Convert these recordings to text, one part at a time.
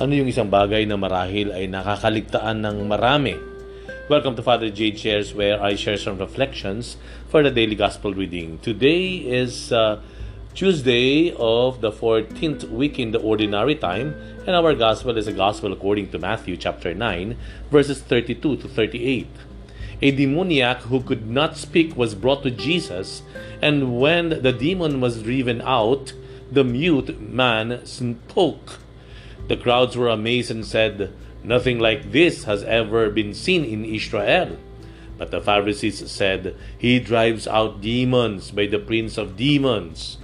Ano yung isang bagay na marahil ay nakakaligtaan ng marami? Welcome to Father J Shares where I share some reflections for the daily gospel reading. Today is uh, Tuesday of the 14th week in the ordinary time and our gospel is a gospel according to Matthew chapter 9 verses 32 to 38. A demoniac who could not speak was brought to Jesus and when the demon was driven out, the mute man spoke. The crowds were amazed and said, Nothing like this has ever been seen in Israel. But the Pharisees said, He drives out demons by the prince of demons.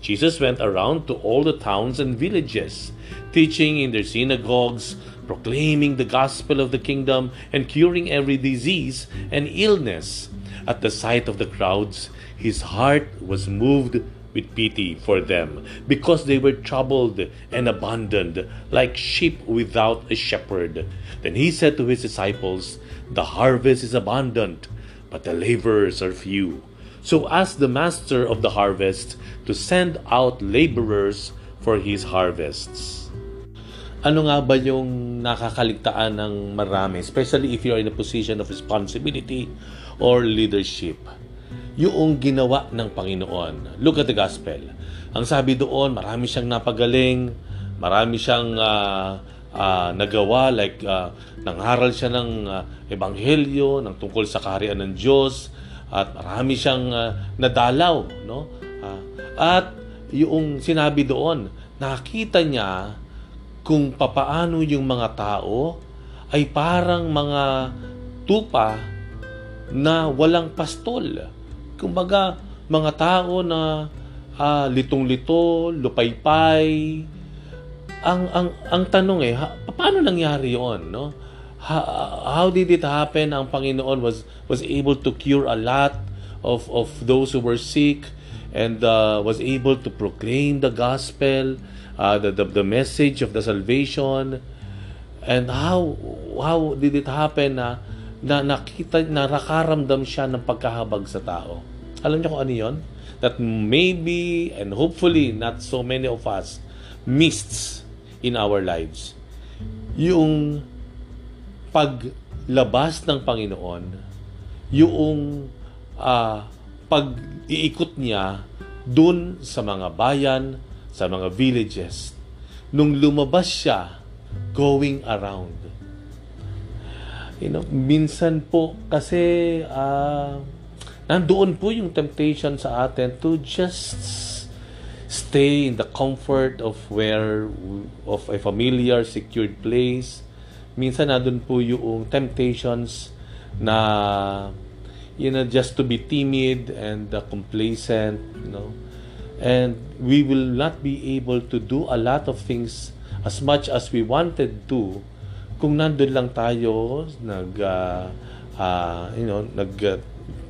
Jesus went around to all the towns and villages, teaching in their synagogues, proclaiming the gospel of the kingdom, and curing every disease and illness. At the sight of the crowds, his heart was moved with pity for them, because they were troubled and abandoned, like sheep without a shepherd. Then he said to his disciples, The harvest is abundant, but the laborers are few. So ask the master of the harvest to send out laborers for his harvests. Ano nga ba yung nakakaligtaan ng marami, especially if you're in a position of responsibility or leadership? Yung ginawa ng Panginoon. Look at the gospel. Ang sabi doon, marami siyang napagaling, marami siyang uh, uh, nagawa, like uh, nangharal siya ng uh, ebanghelyo, ng tungkol sa kaharian ng Diyos, at marami siyang uh, nadalaw. No? Uh, at yung sinabi doon, nakita niya kung papaano yung mga tao ay parang mga tupa na walang pastol kumbaga, mga tao na uh, litong-lito, lupaypay. Ang ang ang tanong eh, ha, paano nangyari 'yon, no? How, how did it happen? Ang Panginoon was was able to cure a lot of of those who were sick and uh, was able to proclaim the gospel, uh, the, the the message of the salvation. And how how did it happen na na nakita na nakaramdam siya ng pagkahabag sa tao? Alam niyo kung ano yon? That maybe and hopefully not so many of us missed in our lives. Yung paglabas ng Panginoon, yung uh, pag-iikot niya dun sa mga bayan, sa mga villages. Nung lumabas siya, going around. You know, minsan po kasi uh, nandoon po yung temptation sa atin to just stay in the comfort of where of a familiar secured place. Minsan nandoon po yung temptations na you know just to be timid and uh, complacent you know. And we will not be able to do a lot of things as much as we wanted to kung nandun lang tayo nag uh, uh, you know nag uh,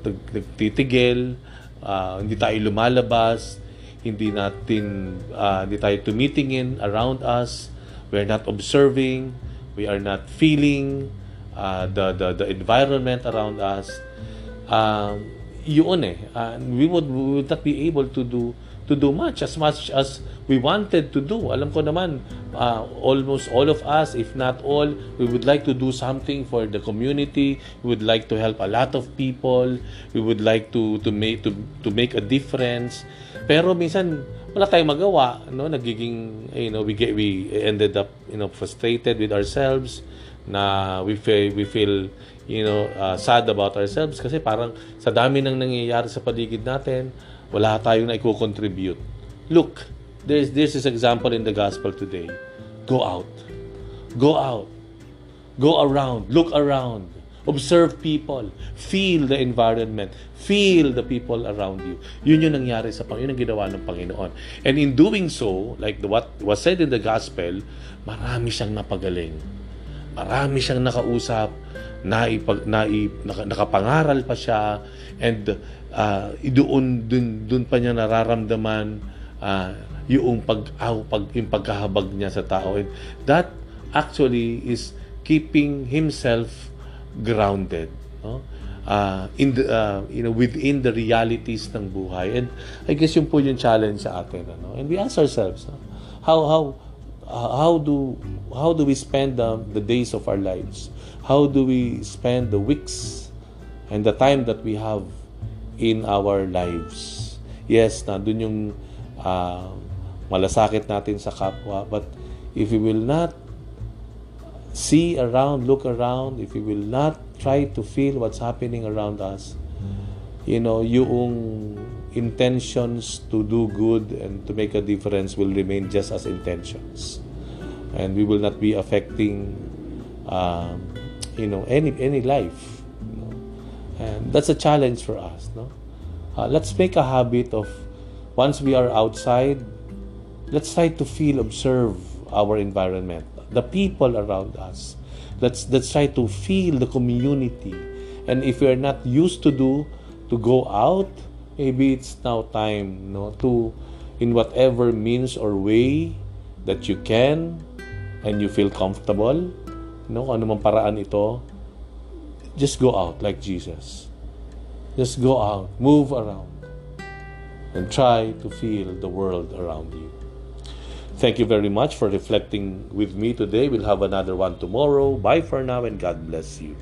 nagtitigil, uh, hindi tayo lumalabas, hindi natin uh, hindi tayo tumitingin around us, we're not observing, we are not feeling uh, the, the the environment around us. Um, yun eh, uh, we would we would not be able to do to do much as much as we wanted to do. Alam ko naman, uh, almost all of us, if not all, we would like to do something for the community. We would like to help a lot of people. We would like to to make to to make a difference. Pero minsan wala tayong magawa, no? Nagiging you know, we get we ended up, you know, frustrated with ourselves na we feel we feel you know uh, sad about ourselves kasi parang sa dami nang nangyayari sa paligid natin wala tayong na i-contribute. Look, There's, this is example in the gospel today. Go out. Go out. Go around. Look around. Observe people. Feel the environment. Feel the people around you. Yun yung nangyari sa Panginoon. Yun ang ginawa ng Panginoon. And in doing so, like the, what was said in the gospel, marami siyang napagaling. Marami siyang nakausap, naipag, naip, naka, nakapangaral pa siya, and uh, doon, doon, doon pa niya nararamdaman uh, yung pag uh, pag yung pagkahabag niya sa tao. And that actually is keeping himself grounded no? Uh, in the uh, you know within the realities ng buhay. And I guess yung po yung challenge sa atin ano? And we ask ourselves no? how how how do how do we spend the, the days of our lives? How do we spend the weeks and the time that we have in our lives? Yes, nandun yung uh, malasakit natin sa kapwa, but if we will not see around, look around, if we will not try to feel what's happening around us, you know, yung intentions to do good and to make a difference will remain just as intentions. And we will not be affecting, um, you know, any any life. You know? And that's a challenge for us. No, uh, let's make a habit of once we are outside, let's try to feel, observe our environment, the people around us. Let's let's try to feel the community. And if we are not used to do to go out, maybe it's now time no to in whatever means or way that you can and you feel comfortable no kung ano man paraan ito just go out like Jesus. Just go out move around and try to feel the world around you. Thank you very much for reflecting with me today. We'll have another one tomorrow. Bye for now and God bless you